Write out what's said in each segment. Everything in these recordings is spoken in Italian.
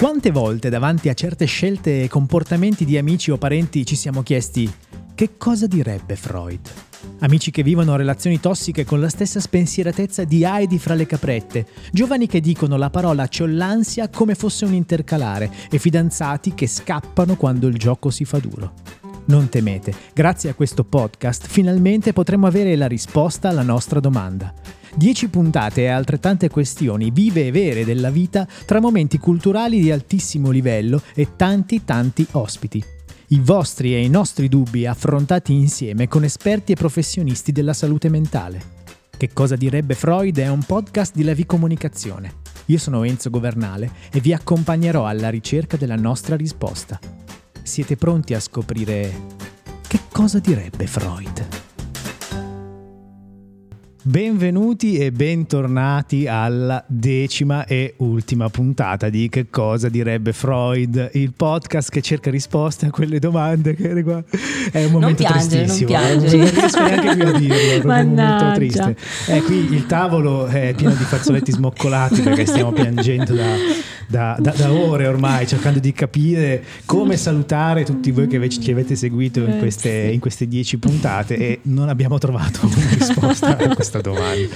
Quante volte davanti a certe scelte e comportamenti di amici o parenti ci siamo chiesti che cosa direbbe Freud? Amici che vivono relazioni tossiche con la stessa spensieratezza di Heidi fra le caprette, giovani che dicono la parola c'ho l'ansia come fosse un intercalare e fidanzati che scappano quando il gioco si fa duro. Non temete, grazie a questo podcast finalmente potremo avere la risposta alla nostra domanda. 10 puntate e altrettante questioni vive e vere della vita tra momenti culturali di altissimo livello e tanti tanti ospiti. I vostri e i nostri dubbi affrontati insieme con esperti e professionisti della salute mentale. Che cosa direbbe Freud è un podcast di Levi Comunicazione. Io sono Enzo Governale e vi accompagnerò alla ricerca della nostra risposta. Siete pronti a scoprire che cosa direbbe Freud? Benvenuti e bentornati alla decima e ultima puntata di Che cosa direbbe Freud, il podcast che cerca risposte a quelle domande che. È un momento non piangere, tristissimo, non piangere. non riesco neanche più a dirlo, è un momento triste. Eh, qui il tavolo è pieno di fazzoletti smoccolati perché stiamo piangendo da, da- da- da ore ormai, cercando di capire come salutare tutti voi che invece ci avete seguito in Eh, queste, in queste dieci puntate e non abbiamo trovato una risposta a questa domanda.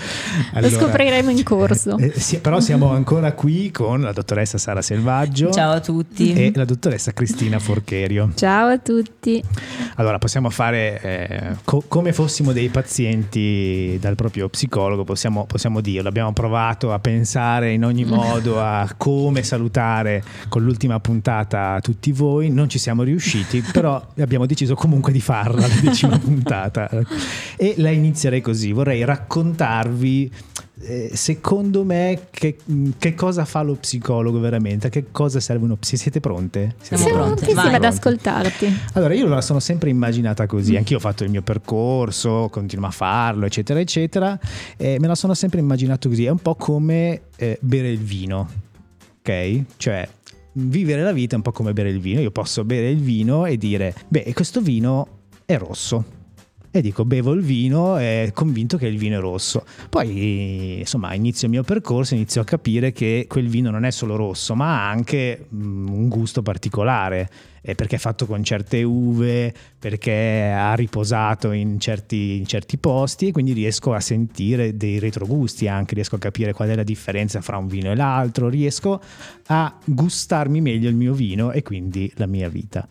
Lo scopriremo in corso. eh, sì, però siamo ancora qui con la dottoressa Sara Selvaggio Ciao a tutti. e la dottoressa Cristina Forcherio. Ciao a tutti. Allora, possiamo fare eh, co- come fossimo dei pazienti dal proprio psicologo, possiamo, possiamo dirlo. Abbiamo provato a pensare in ogni modo a come salutare con l'ultima puntata tutti voi. Non ci siamo riusciti, però abbiamo deciso comunque di farla la decima puntata. E la inizierei così: vorrei raccontarvi. eh, secondo me, che, che cosa fa lo psicologo veramente? A che cosa serve uno psicologo? Siete pronte? Siamo Siamo pronti, prontissimi vai. ad ascoltarti. Allora, io la sono sempre immaginata così, anch'io ho fatto il mio percorso, continuo a farlo, eccetera, eccetera, e me la sono sempre immaginato così, è un po' come eh, bere il vino, ok? Cioè, vivere la vita è un po' come bere il vino, io posso bere il vino e dire, beh, questo vino è rosso. E dico, bevo il vino e convinto che il vino è rosso. Poi, insomma, inizio il mio percorso, inizio a capire che quel vino non è solo rosso, ma ha anche mm, un gusto particolare perché è fatto con certe uve, perché ha riposato in certi, in certi posti e quindi riesco a sentire dei retrogusti anche, riesco a capire qual è la differenza fra un vino e l'altro, riesco a gustarmi meglio il mio vino e quindi la mia vita.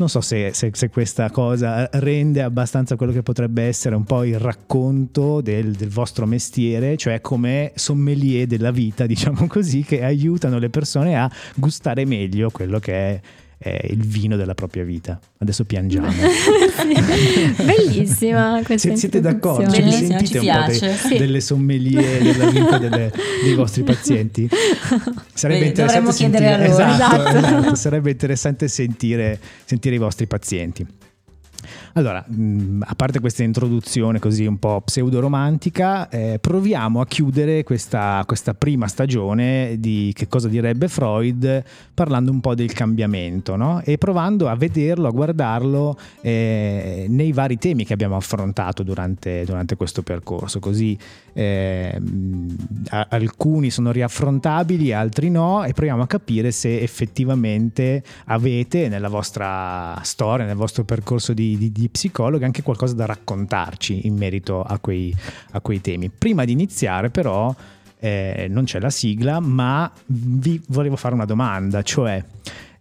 Non so se, se- se questa cosa rende abbastanza quello che potrebbe essere un po' il racconto del, del vostro mestiere, cioè come sommelier della vita, diciamo così, che aiutano le persone a gustare meglio quello che è, è il vino della propria vita. Adesso piangiamo. Sì. Bellissima questa Se- siete d'accordo? Cioè, sentite un po' dei-. Sì. delle sommelier della vita delle- dei vostri pazienti? Sarebbe Beh, interessante sentire, esatto, Esatto. esatto, sarebbe interessante sentire, sentire i vostri pazienti. Allora, mh, a parte questa introduzione così un po' pseudo-romantica, eh, proviamo a chiudere questa, questa prima stagione di che cosa direbbe Freud parlando un po' del cambiamento no? e provando a vederlo, a guardarlo eh, nei vari temi che abbiamo affrontato durante, durante questo percorso. Così eh, alcuni sono riaffrontabili, altri no, e proviamo a capire se effettivamente avete nella vostra storia, nel vostro percorso di, di, di psicologo anche qualcosa da raccontarci in merito a quei, a quei temi. Prima di iniziare però eh, non c'è la sigla, ma vi volevo fare una domanda, cioè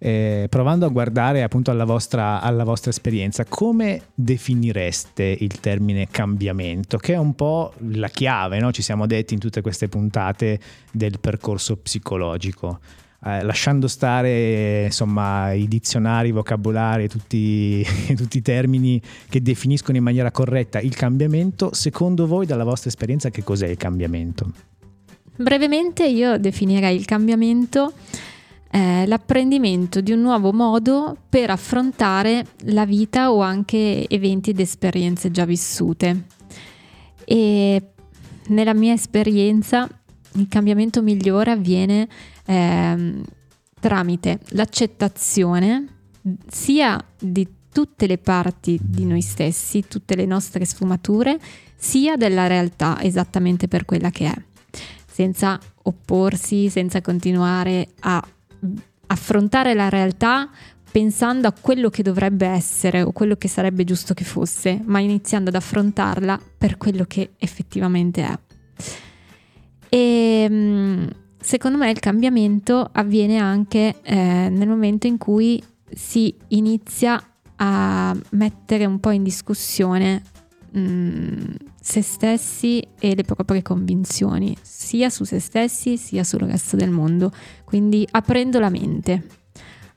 eh, provando a guardare appunto alla vostra, alla vostra esperienza, come definireste il termine cambiamento? Che è un po' la chiave, no? ci siamo detti in tutte queste puntate del percorso psicologico. Eh, lasciando stare insomma i dizionari, i vocabolari, tutti, tutti i termini che definiscono in maniera corretta il cambiamento, secondo voi dalla vostra esperienza che cos'è il cambiamento? Brevemente io definirei il cambiamento eh, l'apprendimento di un nuovo modo per affrontare la vita o anche eventi ed esperienze già vissute. E nella mia esperienza il cambiamento migliore avviene ehm, tramite l'accettazione sia di tutte le parti di noi stessi, tutte le nostre sfumature, sia della realtà esattamente per quella che è, senza opporsi, senza continuare a affrontare la realtà pensando a quello che dovrebbe essere o quello che sarebbe giusto che fosse, ma iniziando ad affrontarla per quello che effettivamente è. E mm, secondo me il cambiamento avviene anche eh, nel momento in cui si inizia a mettere un po' in discussione mh, mm, se stessi e le proprie convinzioni, sia su se stessi sia sul resto del mondo, quindi aprendo la mente,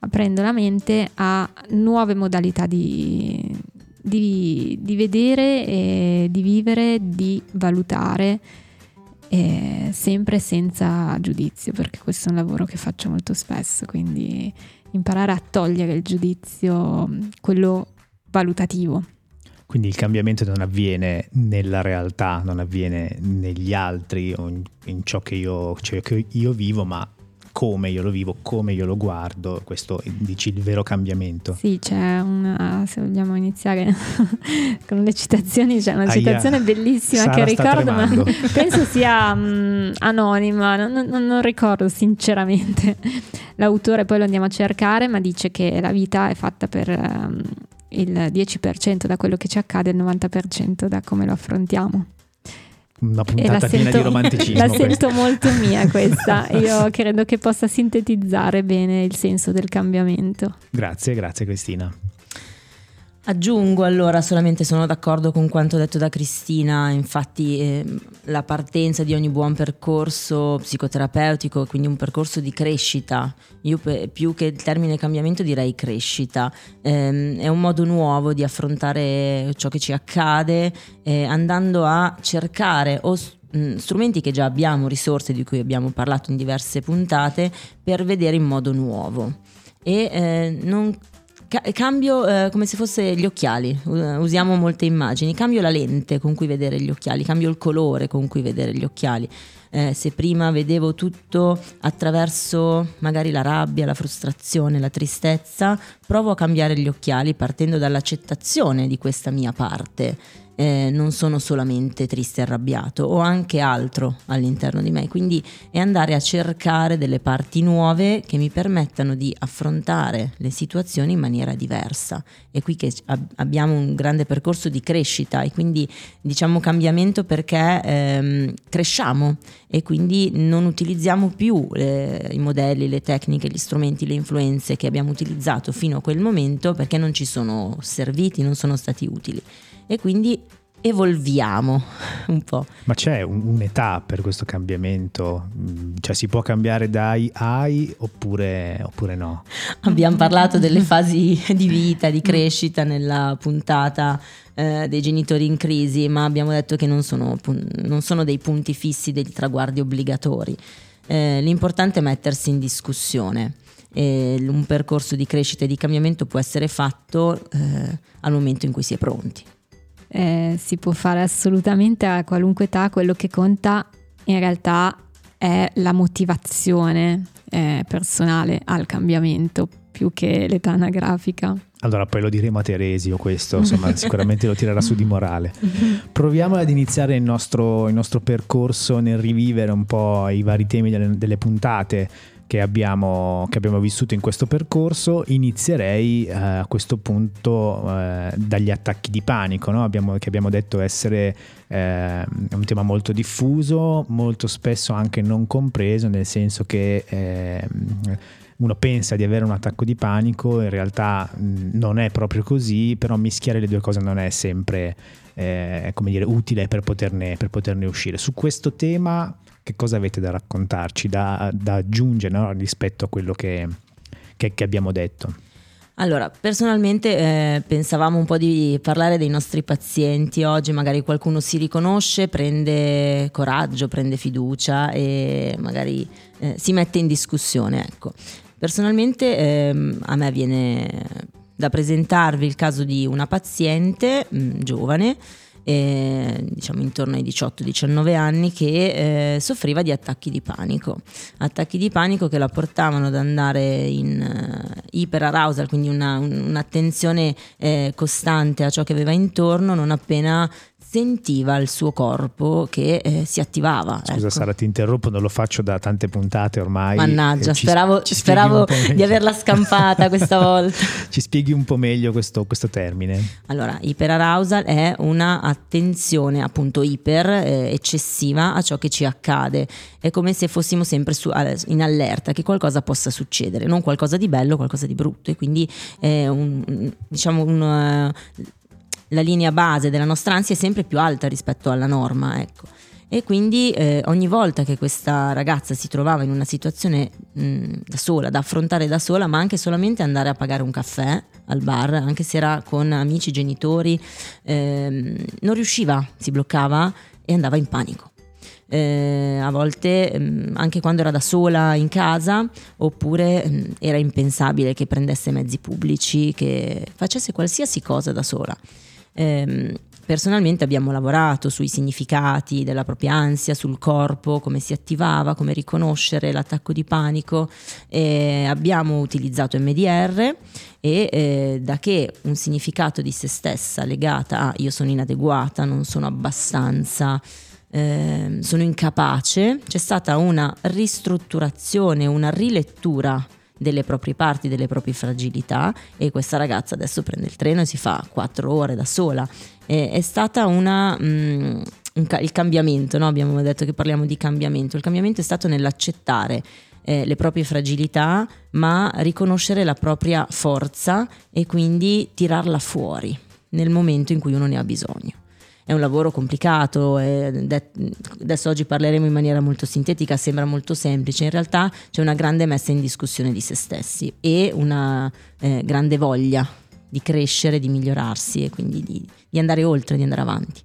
aprendo la mente a nuove modalità di, di, di vedere, di vivere, di valutare. Eh, sempre senza giudizio, perché questo è un lavoro che faccio molto spesso, quindi imparare a togliere il giudizio, quello valutativo. Quindi il cambiamento non avviene nella realtà, non avviene negli altri o in, ciò che io, cioè che io vivo, ma come io lo vivo, come io lo guardo, questo dici il vero cambiamento. Sì, c'è una, se vogliamo iniziare con le citazioni, c'è una Aia. citazione bellissima Sara che ricordo, ma penso sia um, anonima, non, non, non, ricordo sinceramente l'autore, poi lo andiamo a cercare, ma dice che la vita è fatta per... Um, il 10% da quello che ci accade e il 90% da come lo affrontiamo una puntata piena sento, di romanticismo. La questa. sento molto mia questa, io credo che possa sintetizzare bene il senso del cambiamento. Grazie, grazie Cristina. Aggiungo allora, solamente sono d'accordo con quanto detto da Cristina, infatti eh, la partenza di ogni buon percorso psicoterapeutico, quindi un percorso di crescita, io più che il termine cambiamento direi crescita, eh, è un modo nuovo di affrontare ciò che ci accade eh, andando a cercare o mm, strumenti che già abbiamo, risorse di cui abbiamo parlato in diverse puntate, per vedere in modo nuovo. E eh, non Ca- cambio eh, come se fosse gli occhiali, usiamo molte immagini, cambio la lente con cui vedere gli occhiali, cambio il colore con cui vedere gli occhiali. Eh, se prima vedevo tutto attraverso magari la rabbia, la frustrazione, la tristezza, provo a cambiare gli occhiali partendo dall'accettazione di questa mia parte eh, non sono solamente triste e arrabbiato, ho anche altro all'interno di me, quindi è andare a cercare delle parti nuove che mi permettano di affrontare le situazioni in maniera diversa. È qui che abbiamo un grande percorso di crescita e quindi diciamo cambiamento perché ehm, cresciamo e quindi non utilizziamo più eh, i modelli, le tecniche, gli strumenti, le influenze che abbiamo utilizzato fino a quel momento perché non ci sono serviti, non sono stati utili e quindi evolviamo un po'. Ma c'è un'età per questo cambiamento? Mm, cioè si può cambiare dai ai oppure, oppure no? Abbiamo parlato delle fasi di vita, di crescita nella puntata eh, dei genitori in crisi, ma abbiamo detto che non sono, non sono dei punti fissi, dei traguardi obbligatori. Eh, l'importante è mettersi in discussione. E un percorso di crescita e di cambiamento può essere fatto eh, al momento in cui si è pronti eh, si può fare assolutamente a qualunque età, quello che conta in realtà è la motivazione eh, personale al cambiamento più che l'età anagrafica. Allora poi lo diremo a Teresio questo, insomma sicuramente lo tirerà su di morale. Proviamo ad iniziare il nostro, il nostro percorso nel rivivere un po' i vari temi delle, delle puntate che abbiamo, che abbiamo, vissuto in questo percorso, inizierei eh, a questo punto eh, dagli attacchi di panico, no? abbiamo, che abbiamo detto essere eh, un tema molto diffuso, molto spesso anche non compreso, nel senso che eh, uno pensa di avere un attacco di panico, in realtà non è proprio così, però mischiare le due cose non è sempre eh, dire, utile per poterne, per poterne uscire. Su questo tema che cosa avete da raccontarci, da, da aggiungere no? rispetto a quello che, che, che abbiamo detto? Allora, personalmente eh, pensavamo un po' di parlare dei nostri pazienti oggi, magari qualcuno si riconosce, prende coraggio, prende fiducia e magari eh, si mette in discussione. Ecco. Personalmente eh, a me viene da presentarvi il caso di una paziente mh, mm, giovane eh, diciamo intorno ai 18-19 anni, che eh, soffriva di attacchi di panico. Attacchi di panico che la portavano ad andare in uh, iperarousal, quindi una, un'attenzione eh, costante a ciò che aveva intorno, non appena sentiva il suo corpo che eh, si attivava. Scusa ecco. Sara, ti interrompo, non lo faccio da tante puntate ormai. Mannaggia, Eh, ci- speravo, ci speravo di averla scampata questa volta. Ci spieghi un po' meglio questo, questo termine. Allora, iperarousal è una attenzione appunto iper eh, eccessiva a ciò che ci accade. È come se fossimo sempre su- in allerta che qualcosa possa succedere, non qualcosa di bello, qualcosa di brutto. E quindi è un, diciamo un, eh, la linea base della nostra ansia è sempre più alta rispetto alla norma, ecco. E quindi eh, ogni volta che questa ragazza si trovava in una situazione mh, da sola, da affrontare da sola, ma anche solamente andare a pagare un caffè al bar, anche se era con amici, genitori, ehm, non riusciva, si bloccava e andava in panico. Eh, a volte ehm, anche quando era da sola in casa oppure ehm, era impensabile che prendesse mezzi pubblici, che facesse qualsiasi cosa da sola. Ehm, personalmente abbiamo lavorato sui significati della propria ansia, sul corpo, come si attivava, come riconoscere l'attacco di panico. E abbiamo utilizzato MDR e eh, da che un significato di se stessa legata a io sono inadeguata, non sono abbastanza, ehm, sono incapace, c'è stata una ristrutturazione, una rilettura delle proprie parti, delle proprie fragilità e questa ragazza adesso prende il treno e si fa quattro ore da sola. E- è stata una... mm, un ca- il cambiamento, no? abbiamo detto che parliamo di cambiamento, il cambiamento è stato nell'accettare eh, le proprie fragilità, ma riconoscere la propria forza e quindi tirarla fuori nel momento in cui uno ne ha bisogno. È un lavoro complicato, de- adesso oggi parleremo in maniera molto sintetica, sembra molto semplice, in realtà c'è una grande messa in discussione di se stessi e una eh, grande voglia di crescere, di migliorarsi e quindi di, di andare oltre, di andare avanti.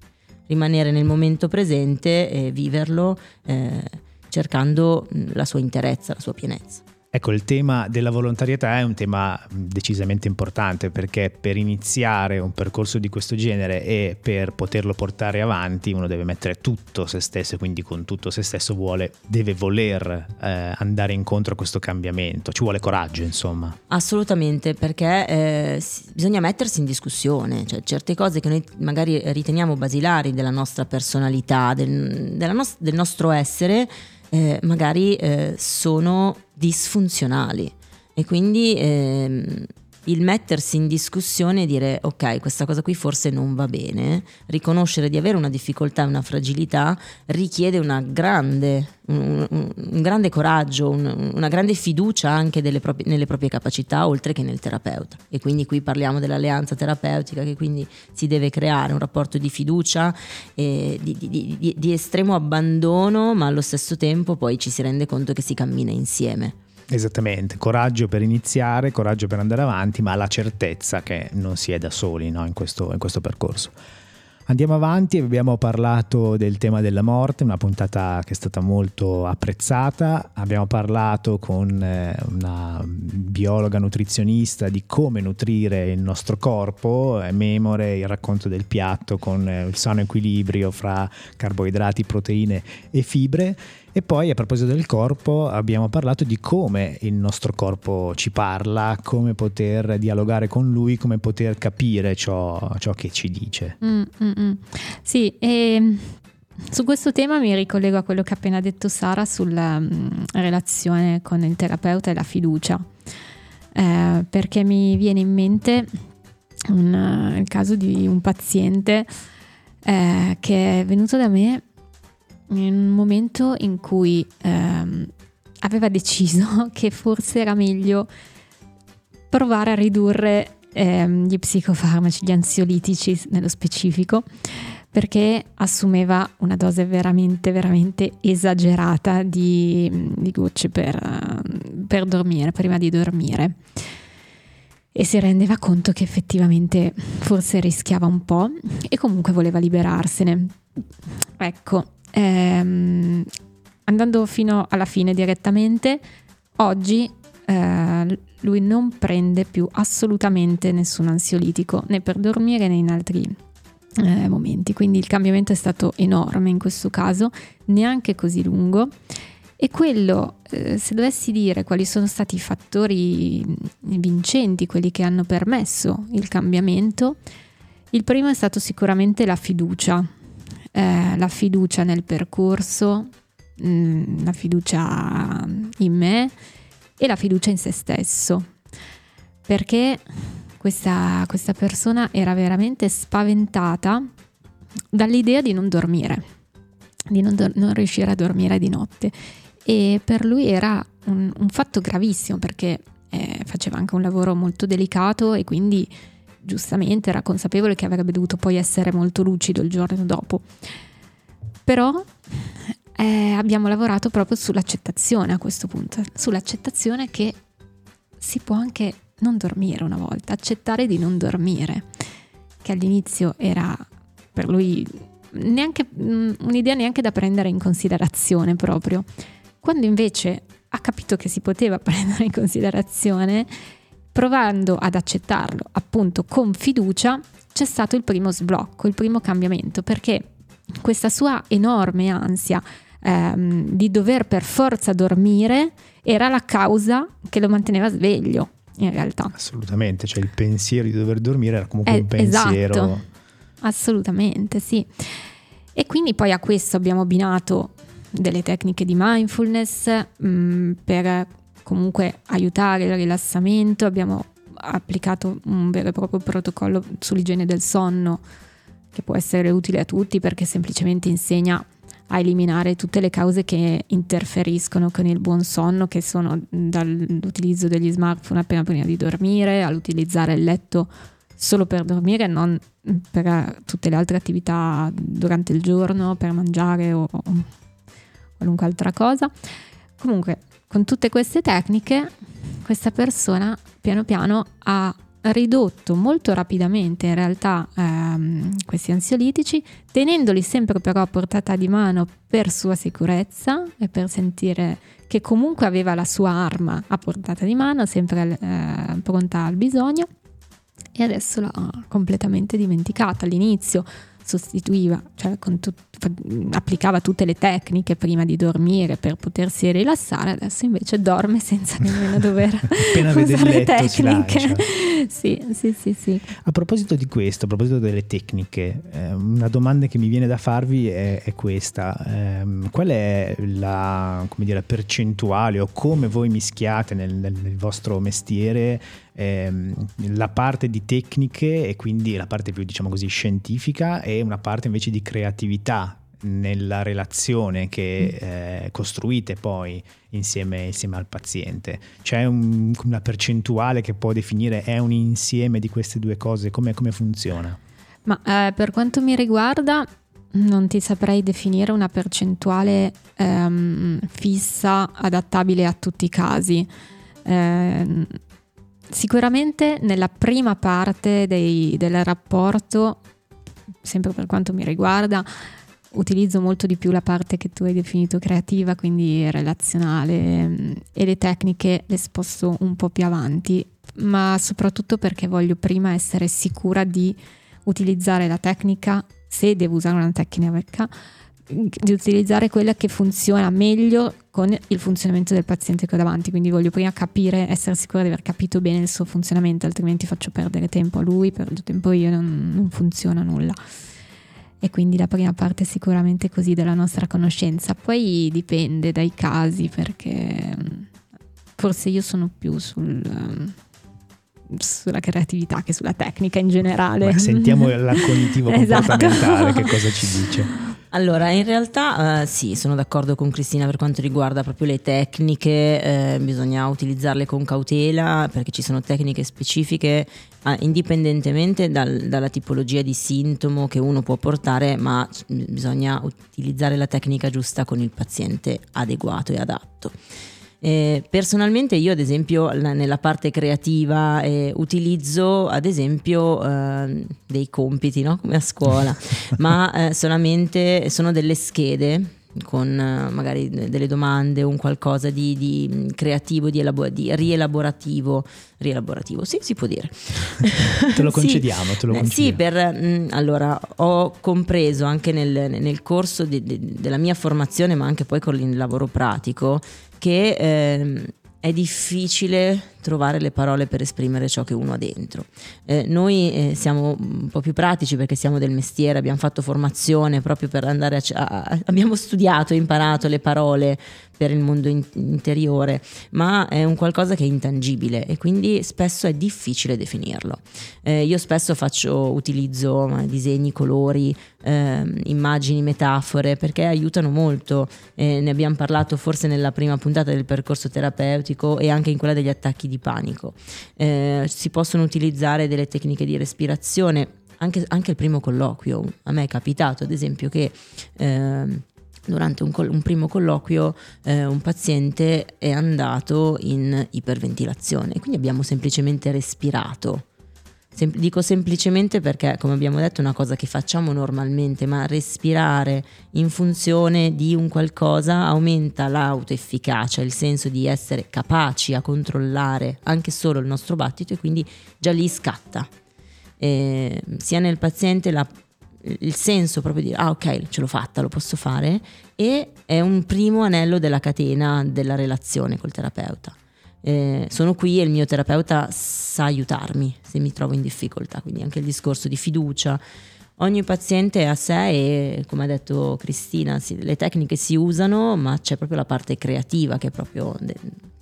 Rimanere nel momento presente e viverlo eh, cercando mh, la sua interezza, la sua pienezza. Ecco, il tema della volontarietà è un tema decisamente importante perché per iniziare un percorso di questo genere e per poterlo portare avanti uno deve mettere tutto se stesso e quindi con tutto se stesso vuole, deve voler eh, andare incontro a questo cambiamento, ci vuole coraggio insomma. Assolutamente, perché eh, bisogna mettersi in discussione, cioè certe cose che noi magari riteniamo basilari della nostra personalità, del, nos- del nostro essere, eh, magari eh, sono disfunzionali. E quindi ehm, il mettersi in discussione e dire ok, questa cosa qui forse non va bene, riconoscere di avere una difficoltà e una fragilità richiede grande, un, un- grande coraggio, un- una grande fiducia anche proprie- nelle proprie capacità, oltre che nel terapeuta. E quindi qui parliamo dell'alleanza terapeutica, che quindi si deve creare un rapporto di fiducia, e di, di- di- di- di estremo abbandono, ma allo stesso tempo poi ci si rende conto che si cammina insieme. Esattamente, coraggio per iniziare, coraggio per andare avanti, ma la certezza che non si è da soli no, in, questo, in questo percorso. Andiamo avanti, abbiamo parlato del tema della morte, una puntata che è stata molto apprezzata, abbiamo parlato con eh, una biologa nutrizionista di come nutrire il nostro corpo, eh, memore, il racconto del piatto con eh, il sano equilibrio fra carboidrati, proteine e fibre. E poi a proposito del corpo abbiamo parlato di come il nostro corpo ci parla, come poter dialogare con lui, come poter capire ciò, ciò che ci dice. Mm, mm, mm. Sì, e su questo tema mi ricollego a quello che ha appena detto Sara sulla mm, relazione con il terapeuta e la fiducia, Eh, perché mi viene in mente un, eh, il caso di un paziente eh, che è venuto da me in un momento in cui ehm, aveva deciso che forse era meglio provare a ridurre ehm, gli psicofarmaci, gli ansiolitici nello specifico, perché assumeva una dose veramente, veramente esagerata di, di gocce per, per dormire, prima di dormire. E si rendeva conto che effettivamente forse rischiava un po' e comunque voleva liberarsene. Ecco, ehm, andando fino alla fine direttamente, oggi eh, lui non prende più assolutamente nessun ansiolitico né per dormire né in altri eh, momenti. Quindi il cambiamento è stato enorme in questo caso, neanche così lungo. E quello, eh, se dovessi dire quali sono stati i fattori vincenti, quelli che hanno permesso il cambiamento, il primo è stato sicuramente la fiducia eh, la fiducia nel percorso, mh, mm, la fiducia in me e la fiducia in se stesso. Perché questa, questa persona era veramente spaventata dall'idea di non dormire, di non, do- non riuscire a dormire di notte. E per lui era un, un fatto gravissimo perché eh, faceva anche un lavoro molto delicato e quindi giustamente era consapevole che avrebbe dovuto poi essere molto lucido il giorno dopo. Però eh, abbiamo lavorato proprio sull'accettazione a questo punto, sull'accettazione che si può anche non dormire una volta, accettare di non dormire, che all'inizio era per lui neanche, mm, un'idea neanche da prendere in considerazione proprio. Quando invece ha capito che si poteva prendere in considerazione, provando ad accettarlo appunto con fiducia, c'è stato il primo sblocco, il primo cambiamento, perché questa sua enorme ansia ehm, di dover per forza dormire era la causa che lo manteneva sveglio in realtà. Assolutamente, cioè il pensiero di dover dormire era comunque eh, un pensiero. Esatto, assolutamente sì. E quindi poi a questo abbiamo abbinato delle tecniche di mindfulness mh, mm, per comunque aiutare il rilassamento, abbiamo applicato un vero e proprio protocollo sull'igiene del sonno che può essere utile a tutti perché semplicemente insegna a eliminare tutte le cause che interferiscono con il buon sonno, che sono dall'utilizzo degli smartphone appena prima di dormire, all'utilizzare il letto solo per dormire, non per tutte le altre attività durante il giorno, per mangiare o qualunque altra cosa. Comunque, con tutte queste tecniche, questa persona piano piano ha ridotto molto rapidamente in realtà ehm, questi ansiolitici, tenendoli sempre però a portata di mano per sua sicurezza e per sentire che comunque aveva la sua arma a portata di mano, sempre eh, pronta al bisogno. E adesso l'ha completamente dimenticata. All'inizio sostituiva, cioè tut- applicava tutte le tecniche prima di dormire per potersi rilassare, adesso invece dorme senza nemmeno dover usare le tecniche. sì, sì, sì, sì. A proposito di questo, a proposito delle tecniche, eh, una domanda che mi viene da farvi è, è questa. Eh, qual è la dire, percentuale o come voi mischiate nel, nel vostro mestiere ehm, la parte di tecniche e quindi la parte più diciamo così scientifica e una parte invece di creatività nella relazione che eh, costruite poi insieme, insieme, al paziente. C'è un, una percentuale che può definire è un insieme di queste due cose? Come, come funziona? Ma eh, per quanto mi riguarda non ti saprei definire una percentuale ehm, fissa adattabile a tutti i casi. Eh, Sicuramente nella prima parte dei, del rapporto, sempre per quanto mi riguarda, utilizzo molto di più la parte che tu hai definito creativa, quindi relazionale, e le tecniche le sposto un po' più avanti, ma soprattutto perché voglio prima essere sicura di utilizzare la tecnica, se devo usare una tecnica, di utilizzare quella che funziona meglio con il funzionamento del paziente che ho davanti, quindi voglio prima capire, essere sicura di aver capito bene il suo funzionamento, altrimenti faccio perdere tempo a lui, perdo tempo io, non, non funziona nulla. E quindi la prima parte è sicuramente così della nostra conoscenza, poi dipende dai casi perché mm, forse io sono più sul mm, sulla creatività che sulla tecnica in generale. Ma sentiamo il cognitivo comportamentale esatto. che cosa ci dice. Allora, in realtà uh, sì, sono d'accordo con Cristina per quanto riguarda proprio le tecniche, eh, bisogna utilizzarle con cautela perché ci sono tecniche specifiche uh, indipendentemente dal, dalla tipologia di sintomo che uno può portare, ma bisogna utilizzare la tecnica giusta con il paziente adeguato e adatto. Eh, personalmente io ad esempio la, nella parte creativa eh, utilizzo ad esempio eh, dei compiti no? come a scuola, ma eh, solamente sono delle schede con eh, magari delle domande, un qualcosa di, di creativo, di, elabor- di, rielaborativo. Rielaborativo, sì, si può dire. te lo concediamo, sì, te lo concediamo. Sì, per, mh, mm, allora ho compreso anche nel, nel corso de, de, della mia formazione, ma anche poi con il lavoro pratico, che eh, è difficile trovare le parole per esprimere ciò che uno ha dentro. Eh, noi eh, siamo un po' più pratici perché siamo del mestiere, abbiamo fatto formazione proprio per andare a, a abbiamo studiato e imparato le parole per il mondo in- interiore, ma è un qualcosa che è intangibile e quindi spesso è difficile definirlo. Eh, io spesso faccio utilizzo disegni, colori, eh, immagini, metafore perché aiutano molto. Eh, ne abbiamo parlato forse nella prima puntata del percorso terapeutico e anche in quella degli attacchi di panico. Eh, si possono utilizzare delle tecniche di respirazione. Anche, anche, il primo colloquio, a me è capitato ad esempio che eh, durante un, un, primo colloquio eh, un paziente è andato in iperventilazione, quindi abbiamo semplicemente respirato. Sem- dico semplicemente perché, come abbiamo detto, è una cosa che facciamo normalmente, ma respirare in funzione di un qualcosa aumenta l'autoefficacia, il senso di essere capaci a controllare anche solo il nostro battito e quindi già lì scatta. Eh, sia nel paziente la il senso proprio di ah ok ce l'ho fatta, lo posso fare e è un primo anello della catena della relazione col terapeuta. Eh, sono qui e il mio terapeuta sa aiutarmi se mi trovo in difficoltà, quindi anche il discorso di fiducia. Ogni paziente è a sé e come ha detto Cristina, sì, le tecniche si usano, ma c'è proprio la parte creativa che è proprio de-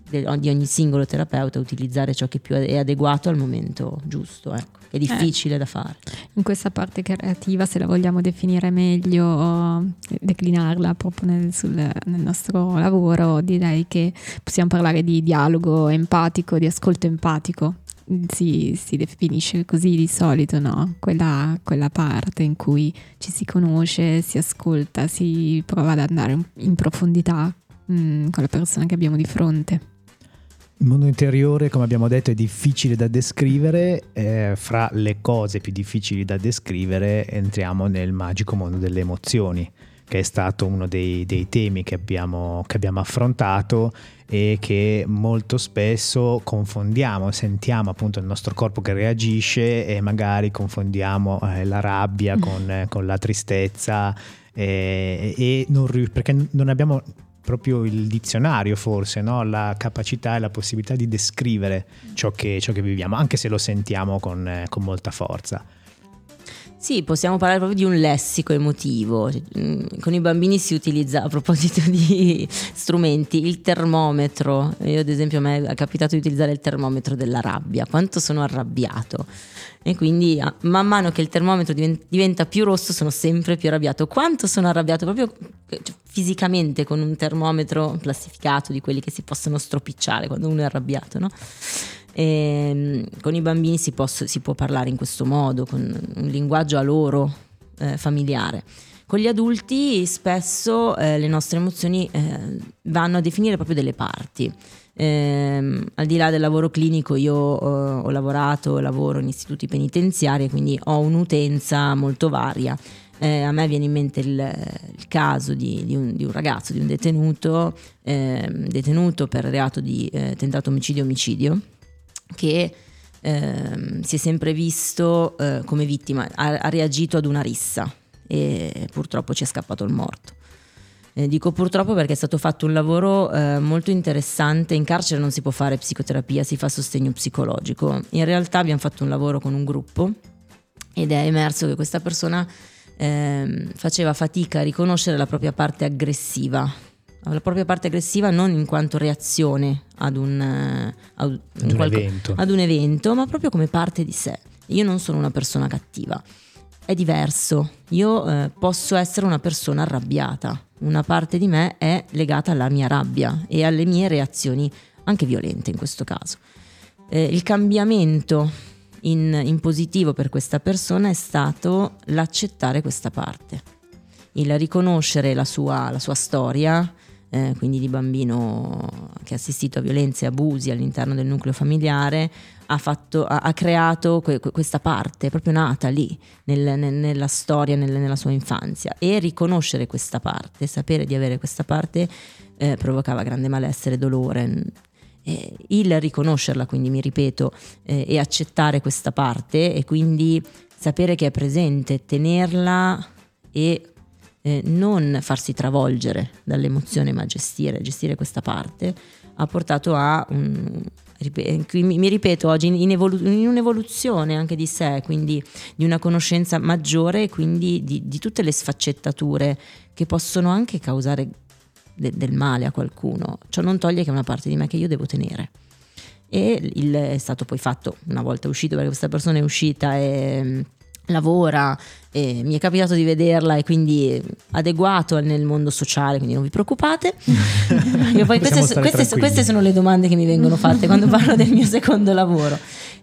de- di ogni singolo terapeuta utilizzare ciò che più è adeguato al momento giusto. Ecco è difficile eh, da fare. In questa parte creativa, se la vogliamo definire meglio, declinarla proprio nel, sul, nel nostro lavoro, direi che possiamo parlare di dialogo empatico, di ascolto empatico. Si, si, definisce così di solito, no? Quella, quella, parte in cui ci si conosce, si ascolta, si prova ad andare in profondità mh, mm, con la persona che abbiamo di fronte. Il mondo interiore, come abbiamo detto, è difficile da descrivere. Eh, fra le cose più difficili da descrivere entriamo nel magico mondo delle emozioni, che è stato uno dei, dei temi che abbiamo, che abbiamo, affrontato e che molto spesso confondiamo, sentiamo appunto il nostro corpo che reagisce e magari confondiamo eh, la rabbia mm. con, con la tristezza eh, e non, perché non abbiamo proprio il dizionario forse, no? la capacità e la possibilità di descrivere ciò che, ciò che viviamo, anche se lo sentiamo con, eh, con molta forza. Sì, possiamo parlare proprio di un lessico emotivo. Mm, con i bambini si utilizza, a proposito di strumenti, il termometro. Io ad esempio a me è capitato di utilizzare il termometro della rabbia, quanto sono arrabbiato. E quindi man mano che il termometro diventa più rosso sono sempre più arrabbiato. Quanto sono arrabbiato proprio cioè, fisicamente con un termometro plastificato di quelli che si possono stropicciare quando uno è arrabbiato, no? E ehm, con i bambini si, posso, si, può parlare in questo modo, con un linguaggio a loro eh, familiare. Con gli adulti spesso eh, le nostre emozioni eh, vanno a definire proprio delle parti. Eh, al di là del lavoro clinico io ho lavorato, lavoro in istituti penitenziari, quindi ho un'utenza molto varia. Eh, a me viene in mente il, il caso di, di, un, di, un, ragazzo, di un detenuto, eh, detenuto per reato di eh, tentato omicidio-omicidio, che eh, si è sempre visto eh, come vittima, ha, ha, reagito ad una rissa e purtroppo ci è scappato il morto. Eh, dico purtroppo perché è stato fatto un lavoro eh, molto interessante, in carcere non si può fare psicoterapia, si fa sostegno psicologico. In realtà abbiamo fatto un lavoro con un gruppo ed è emerso che questa persona ehm, faceva fatica a riconoscere la propria parte aggressiva la propria parte aggressiva non in quanto reazione ad un, eh, ad, ad, un qualco, evento. ad un evento, ma proprio come parte di sé. Io non sono una persona cattiva, è diverso. Io eh, posso essere una persona arrabbiata. Una parte di me è legata alla mia rabbia e alle mie reazioni, anche violente in questo caso. Eh, il cambiamento in, in positivo per questa persona è stato l'accettare questa parte, il riconoscere la sua, la sua storia, eh, quindi di bambino che ha assistito a violenze e abusi all'interno del nucleo familiare, ha, fatto, ha, ha creato que, questa parte, proprio nata lì, nel, nel, nella storia, nel, nella sua infanzia. E riconoscere questa parte, sapere di avere questa parte, eh, provocava grande malessere, dolore. Eh, il riconoscerla, quindi mi ripeto, eh, e accettare questa parte e quindi sapere che è presente, tenerla e eh, non farsi travolgere dall'emozione ma gestire, gestire questa parte ha portato a un, mi ripeto oggi, in, evolu- in, un'evoluzione anche di sé, quindi di una conoscenza maggiore e quindi di, di tutte le sfaccettature che possono anche causare de- del male a qualcuno. Ciò non toglie che è una parte di me che io devo tenere. E il, è stato poi fatto una volta uscito, perché questa persona è uscita e lavora e mi è capitato di vederla e quindi adeguato nel mondo sociale, quindi non vi preoccupate. queste, queste, queste, sono le domande che mi vengono fatte quando parlo del mio secondo lavoro.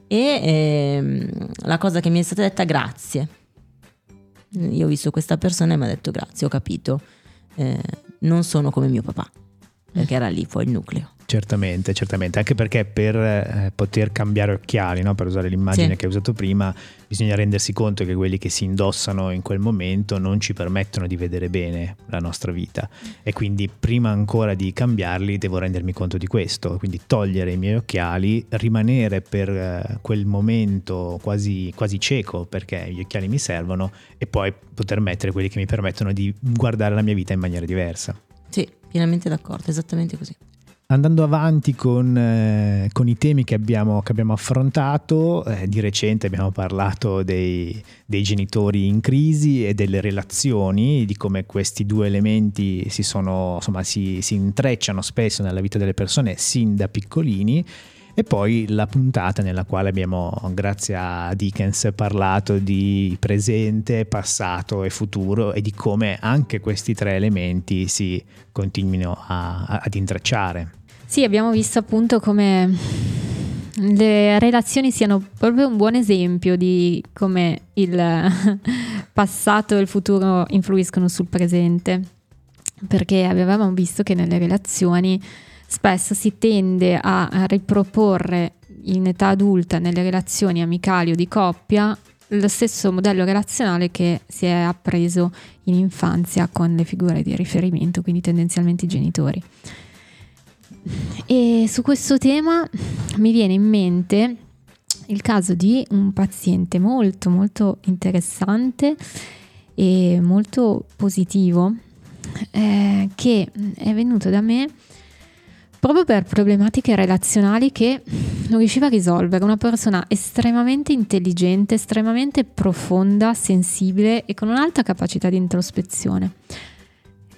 E ehm, la cosa che mi è stata detta grazie. Io ho visto questa persona e mi ha detto grazie, ho capito. Eh, non sono come mio papà, perché era lì poi il nucleo. Certamente, certamente, anche perché per eh, poter cambiare occhiali, no? per usare l'immagine sì. che hai usato prima, bisogna rendersi conto che quelli che si indossano in quel momento non ci permettono di vedere bene la nostra vita e quindi prima ancora di cambiarli devo rendermi conto di questo, quindi togliere i miei occhiali, rimanere per eh, quel momento quasi, quasi cieco perché gli occhiali mi servono e poi poter mettere quelli che mi permettono di guardare la mia vita in maniera diversa. Sì, pienamente d'accordo, esattamente così. Andando avanti con, eh, con i temi che abbiamo, che abbiamo affrontato, eh, di recente abbiamo parlato dei, dei, genitori in crisi e delle relazioni, di come questi due elementi si, sono, insomma, si, si intrecciano spesso nella vita delle persone sin da piccolini. E poi la puntata nella quale abbiamo, grazie a Dickens, parlato di presente, passato e futuro e di come anche questi tre elementi si continuino a, a, ad intrecciare. Sì, abbiamo visto appunto come le relazioni siano proprio un buon esempio di come il passato e il futuro influiscono sul presente, perché avevamo visto che nelle relazioni spesso si tende a riproporre in età adulta nelle relazioni amicali o di coppia lo stesso modello relazionale che si è appreso in infanzia con le figure di riferimento, quindi tendenzialmente i genitori. E su questo tema mi viene in mente il caso di un paziente molto molto interessante e molto positivo eh, che è venuto da me proprio per problematiche relazionali che non riusciva a risolvere. Una persona estremamente intelligente, estremamente profonda, sensibile e con un'alta capacità di introspezione.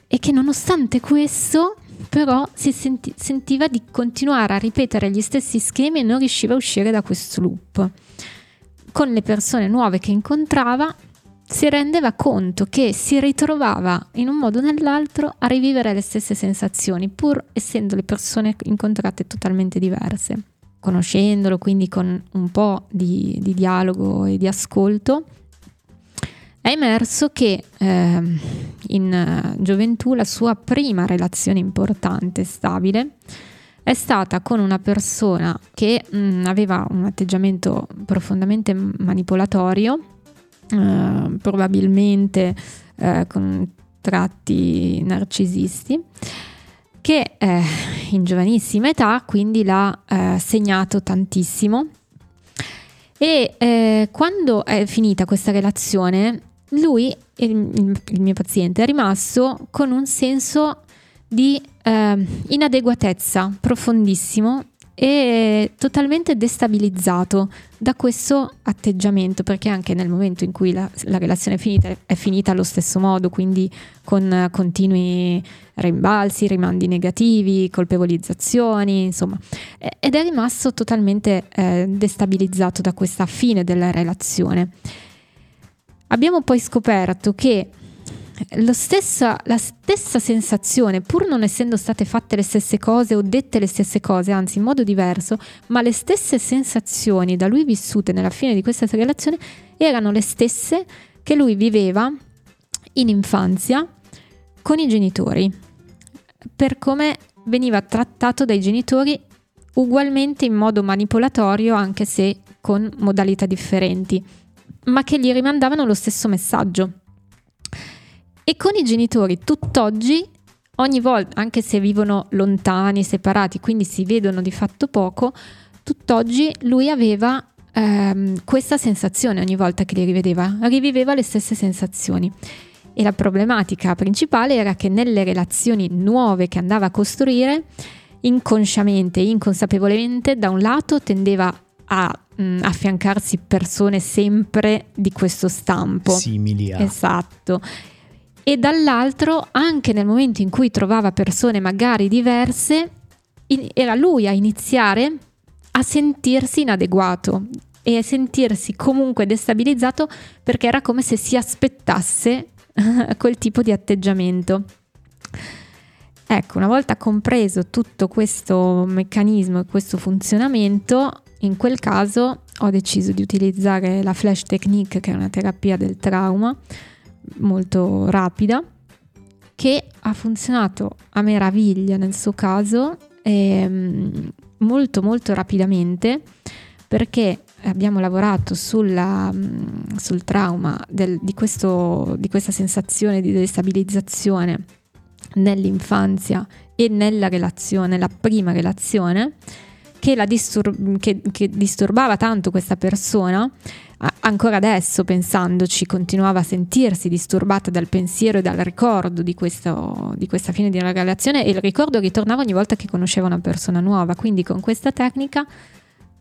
E che nonostante questo, però, si senti- sentiva di continuare a ripetere gli stessi schemi e non riusciva a uscire da questo loop. Con le persone nuove che incontrava, si rendeva conto che si ritrovava in un modo o nell'altro a rivivere le stesse sensazioni, pur essendo le persone incontrate totalmente diverse. Conoscendolo, quindi con un po' di, di dialogo e di ascolto, è emerso che eh, in gioventù la sua prima relazione importante e stabile è stata con una persona che mh, aveva un atteggiamento profondamente manipolatorio eh, probabilmente eh, con tratti narcisisti, che eh, in giovanissima età quindi l'ha eh, segnato tantissimo. E eh, quando è finita questa relazione, lui, il, il, mio paziente, è rimasto con un senso di inadeguatezza profondissimo e totalmente destabilizzato da questo atteggiamento, perché anche nel momento in cui la, la relazione è finita, è finita allo stesso modo, quindi con continui rimbalzi, rimandi negativi, colpevolizzazioni, insomma, ed è rimasto totalmente eh, destabilizzato da questa fine della relazione. Abbiamo poi scoperto che stessa, la stessa sensazione, pur non essendo state fatte le stesse cose o dette le stesse cose, anzi in modo diverso, ma le stesse sensazioni da lui vissute nella fine di questa relazione erano le stesse che lui viveva in infanzia con i genitori, per come veniva trattato dai genitori ugualmente in modo manipolatorio, anche se con modalità differenti, ma che gli rimandavano lo stesso messaggio. E con i genitori tutt'oggi, ogni volta, anche se vivono lontani, separati, quindi si vedono di fatto poco, tutt'oggi lui aveva ehm, questa sensazione ogni volta che li rivedeva, riviveva le stesse sensazioni. E la problematica principale era che nelle relazioni nuove che andava a costruire, inconsciamente, inconsapevolmente, da un lato tendeva a mh, mm, affiancarsi persone sempre di questo stampo. Simili a... Esatto. E dall'altro, anche nel momento in cui trovava persone magari diverse, era lui a iniziare a sentirsi inadeguato e a sentirsi comunque destabilizzato perché era come se si aspettasse quel tipo di atteggiamento. Ecco, una volta compreso tutto questo meccanismo e questo funzionamento, in quel caso ho deciso di utilizzare la flash technique, che è una terapia del trauma molto rapida, che ha funzionato a meraviglia nel suo caso, ehm, molto molto rapidamente, perché abbiamo lavorato sulla, sul trauma del, di, questo, di questa sensazione di destabilizzazione nell'infanzia e nella relazione, la prima relazione, che, distur- che, che disturbava tanto questa persona, ancora adesso pensandoci continuava a sentirsi disturbata dal pensiero e dal ricordo di, questo, di questa fine di una relazione e il ricordo ritornava ogni volta che conosceva una persona nuova. Quindi con questa tecnica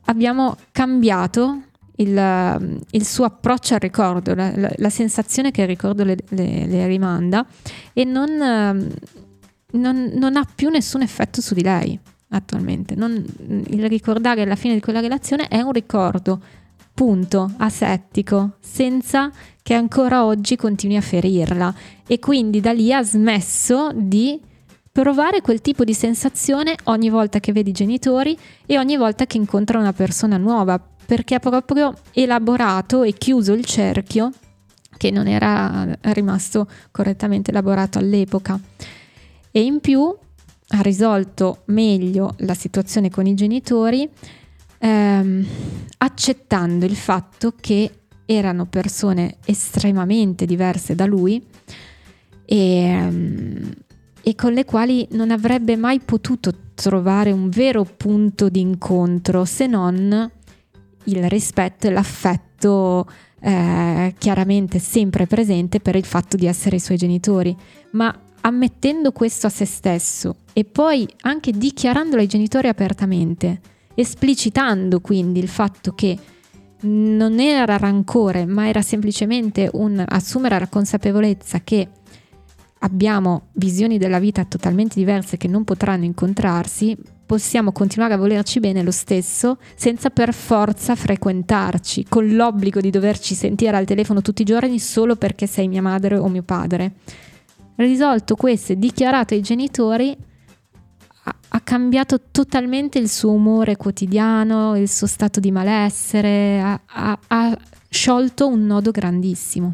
abbiamo cambiato il, il, suo approccio al ricordo, la, la, la, sensazione che il ricordo le, le, le rimanda e non, non, non, ha più nessun effetto su di lei attualmente. Non, il ricordare la fine di quella relazione è un ricordo, punto, asettico, senza che ancora oggi continui a ferirla e quindi da lì ha smesso di provare quel tipo di sensazione ogni volta che vedi i genitori e ogni volta che incontra una persona nuova, perché ha proprio elaborato e chiuso il cerchio che non era rimasto correttamente elaborato all'epoca. E in più ha risolto meglio la situazione con i genitori ehm, accettando il fatto che erano persone estremamente diverse da lui e, ehm, e con le quali non avrebbe mai potuto trovare un vero punto di incontro se non il rispetto e l'affetto eh, chiaramente sempre presente per il fatto di essere i suoi genitori, ma ammettendo questo a se stesso e poi anche dichiarandolo ai genitori apertamente, esplicitando quindi il fatto che non era rancore, ma era semplicemente un assumere la consapevolezza che abbiamo visioni della vita totalmente diverse che non potranno incontrarsi, possiamo continuare a volerci bene lo stesso senza per forza frequentarci, con l'obbligo di doverci sentire al telefono tutti i giorni solo perché sei mia madre o mio padre. Risolto questo e dichiarato ai genitori, ha, cambiato totalmente il suo umore quotidiano, il suo stato di malessere, ha, ha, ha sciolto un nodo grandissimo.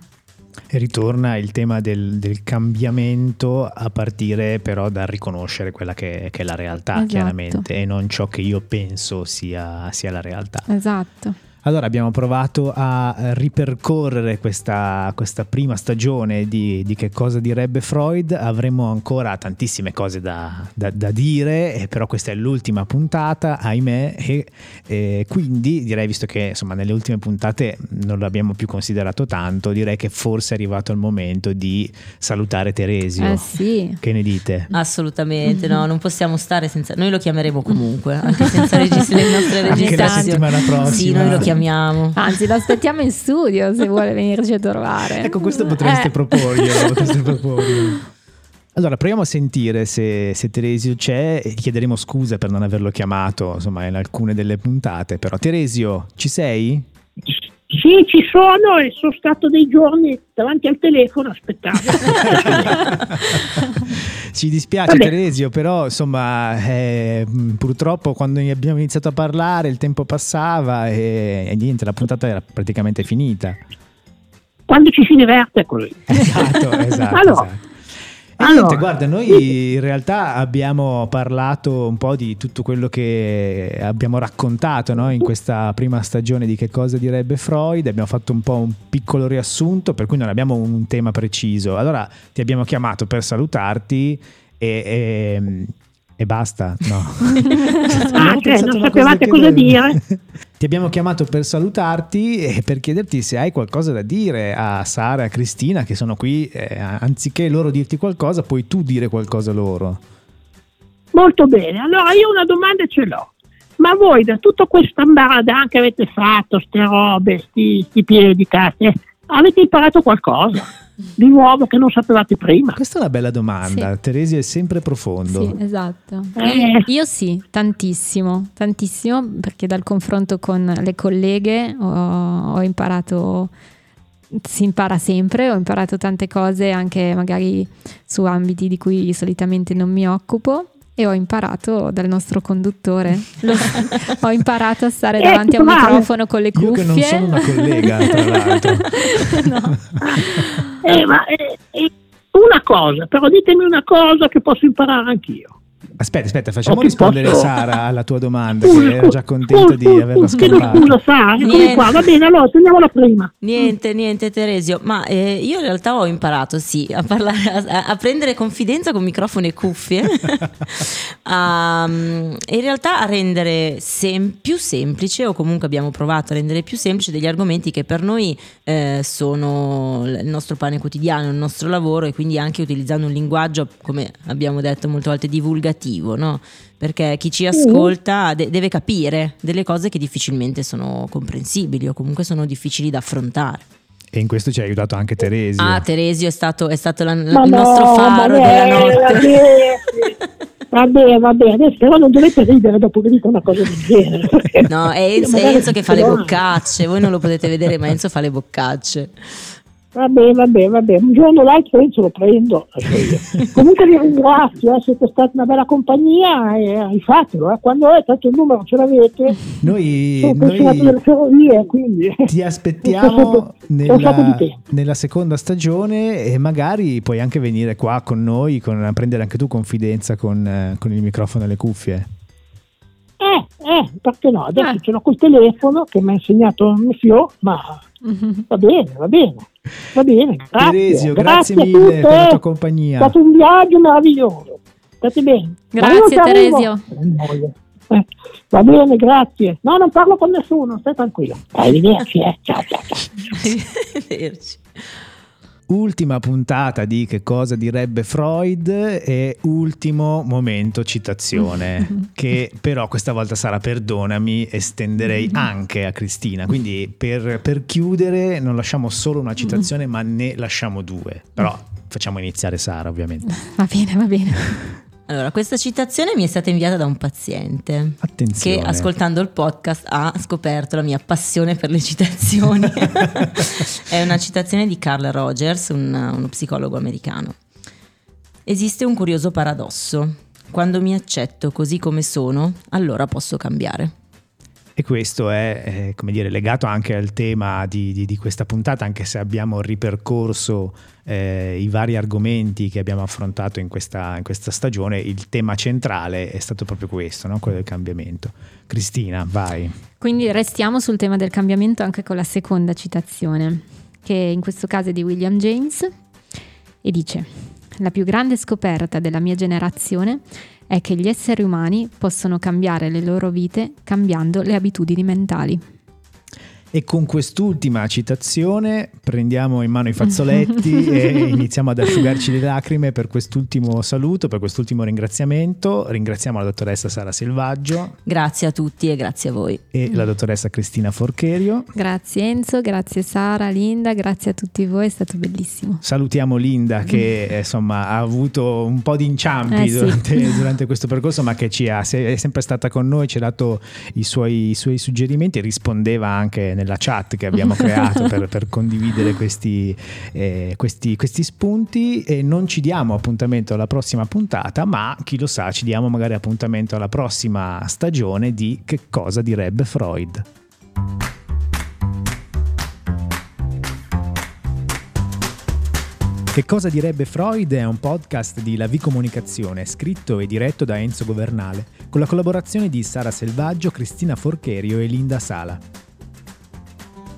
E ritorna il tema del, del, cambiamento a partire però dal riconoscere quella che, che è la realtà, esatto. chiaramente, e non ciò che io penso sia, sia la realtà. Esatto. Allora abbiamo provato a ripercorrere questa, questa prima stagione di, di, Che cosa direbbe Freud, avremo ancora tantissime cose da, da, da dire, però questa è l'ultima puntata, ahimè, e, e, quindi direi, visto che insomma nelle ultime puntate non l'abbiamo più considerato tanto, direi che forse è arrivato il momento di salutare Teresio. Eh sì. Che ne dite? Assolutamente, no, non possiamo stare senza... Noi lo chiameremo comunque, anche senza registrare le nostre registrazioni. Anche la settimana prossima. Sì, noi lo chiameremo chiamiamo. Anzi, lo aspettiamo in studio se vuole venirci a trovare. Ecco, questo potreste eh. proporglielo. Potreste proporglielo. Allora, proviamo a sentire se, se, Teresio c'è e chiederemo scusa per non averlo chiamato, insomma, in alcune delle puntate. Però, Teresio, ci sei? Sì, ci sono e sono stato dei giorni davanti al telefono aspettando. Ci dispiace Vabbè. Teresio, però insomma eh, purtroppo quando abbiamo iniziato a parlare il tempo passava e, e niente, la puntata era praticamente finita. Quando ci si diverte così. Esatto, esatto. allora, esatto. Allora, niente, guarda, noi in realtà abbiamo parlato un po' di tutto quello che abbiamo raccontato no? in questa prima stagione di Che cosa direbbe Freud, abbiamo fatto un po' un piccolo riassunto, per cui non abbiamo un tema preciso. Allora ti abbiamo chiamato per salutarti e, e e basta, no. ah, cioè, non sapevate cosa, cosa dire. Ti abbiamo chiamato per salutarti e per chiederti se hai qualcosa da dire a Sara e a Cristina che sono qui, eh, anziché loro dirti qualcosa, puoi tu dire qualcosa loro. Molto bene, allora io una domanda ce l'ho. Ma voi da tutta questa ambada che avete fatto, ste robe, sti, sti piedi, cazzo, avete imparato qualcosa di nuovo che non sapevate prima? Questa è una bella domanda. Sì. Teresio è sempre profondo. Sì, esatto. Eh. Io sì, tantissimo, tantissimo, perché dal confronto con le colleghe ho, ho imparato, si impara sempre, ho imparato tante cose anche magari su ambiti di cui solitamente non mi occupo. E ho imparato dal nostro conduttore, ho imparato a stare Eh, davanti a un microfono con le Io cuffie. che non sono una collega, tra l'altro. No. Eh, ma, eh, eh, una cosa, però ditemi una cosa che posso imparare anch'io. Aspetta, aspetta, facciamo Oh, rispondere posso- Sara alla tua domanda, Scusa, che era già contenta scusa, di scusa, averla ascoltata. Scusa, Sara, eccomi Niente. qua, va bene, allora teniamola prima. Niente, niente Teresio, ma eh, io in realtà ho imparato sì a parlare, a, a prendere confidenza con microfono e cuffie, a, mm, e in realtà a rendere sem- più semplice o comunque abbiamo provato a rendere più semplice degli argomenti che per noi eh, sono il nostro pane quotidiano, il nostro lavoro e quindi anche utilizzando un linguaggio, come abbiamo detto molte volte, divulgativo, no? Perché chi ci ascolta de- deve capire delle cose che difficilmente sono comprensibili o comunque sono difficili da affrontare. E in questo ci ha aiutato anche Teresio. Ah, Teresio è stato, è stato la- Ma il no, nostro faro ma della eh, notte. Vabbè, vabbè, vabbè, adesso però non dovete ridere dopo che dico una cosa del genere. No, è Enzo, è Enzo che fa le boccacce, voi non lo potete vedere, ma Enzo fa le boccacce. Vabbè, vabbè, vabbè, un giorno o l'altro Enzo lo prendo. io. Comunque vi ringrazio, eh, siete stati una bella compagnia e rifatelo, eh. quando è tanto il numero ce l'avete, Noi, noi ferrovie, quindi ti aspettiamo un nella, nella seconda stagione e magari puoi anche venire qua con noi, con, a prendere anche tu confidenza con, eh, con il microfono e le cuffie. Eh, eh, perché no? Adesso Eh. ce l'ho col telefono che mi ha insegnato mio fio, ma va bene, va bene, va bene. Grazie, Teresio, grazie, a mille per la tua È compagnia. stato un viaggio meraviglioso. State bene. Grazie. Teresio. Eh, va bene, grazie. No, non parlo con nessuno, stai tranquillo. Arrivederci, eh. Ciao, ciao, ciao. Arrivederci. Ultima puntata di Che cosa direbbe Freud e ultimo momento citazione che però questa volta sarà perdonami estenderei anche a Cristina. Quindi per, per chiudere non lasciamo solo una citazione ma ne lasciamo due. Però facciamo iniziare Sara ovviamente. Va bene, va bene. Allora, questa citazione mi è stata inviata da un paziente attenzione che ascoltando il podcast ha scoperto la mia passione per le citazioni. è una citazione di Carl Rogers, un- uno psicologo americano. Esiste un curioso paradosso. Quando mi accetto così come sono, allora posso cambiare. E questo è, eh, dire, legato anche al tema di, di- di questa puntata, anche se abbiamo ripercorso eh, i vari argomenti che abbiamo affrontato in questa, in questa stagione, il tema centrale è stato proprio questo, no? quello del cambiamento. Cristina, vai. Quindi restiamo sul tema del cambiamento anche con la seconda citazione, che in questo caso è di William James e dice: La più grande scoperta della mia generazione è che gli esseri umani possono cambiare le loro vite cambiando le abitudini mentali. E con quest'ultima citazione prendiamo in mano i fazzoletti e iniziamo ad asciugarci le lacrime per quest'ultimo saluto, per quest'ultimo ringraziamento. Ringraziamo la dottoressa Sara Selvaggio Grazie a tutti e grazie a voi. e la dottoressa Cristina Forcherio. Grazie Enzo, grazie Sara, Linda, grazie a tutti voi, è stato bellissimo. Salutiamo Linda che eh, insomma ha avuto un po' di inciampi Eh, sì. durante, durante questo percorso ma che ci ha, è sempre stata con noi, ci ha dato i suoi, i suoi suggerimenti, rispondeva anche nella chat che abbiamo creato per, per condividere questi, eh, questi, questi spunti e non ci diamo appuntamento alla prossima puntata ma chi lo sa ci diamo magari appuntamento alla prossima stagione di Che cosa direbbe Freud. Che cosa direbbe Freud è un podcast di La V Comunicazione, scritto e diretto da Enzo Governale, con la collaborazione di Sara Selvaggio, Cristina Forcherio e Linda Sala.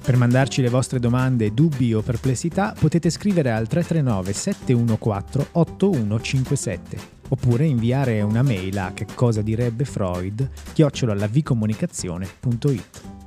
Per mandarci le vostre domande, dubbi o perplessità potete scrivere al 339 714 8157 oppure inviare una mail a che cosa direbbe Freud chiocciolalavcomunicazione.it.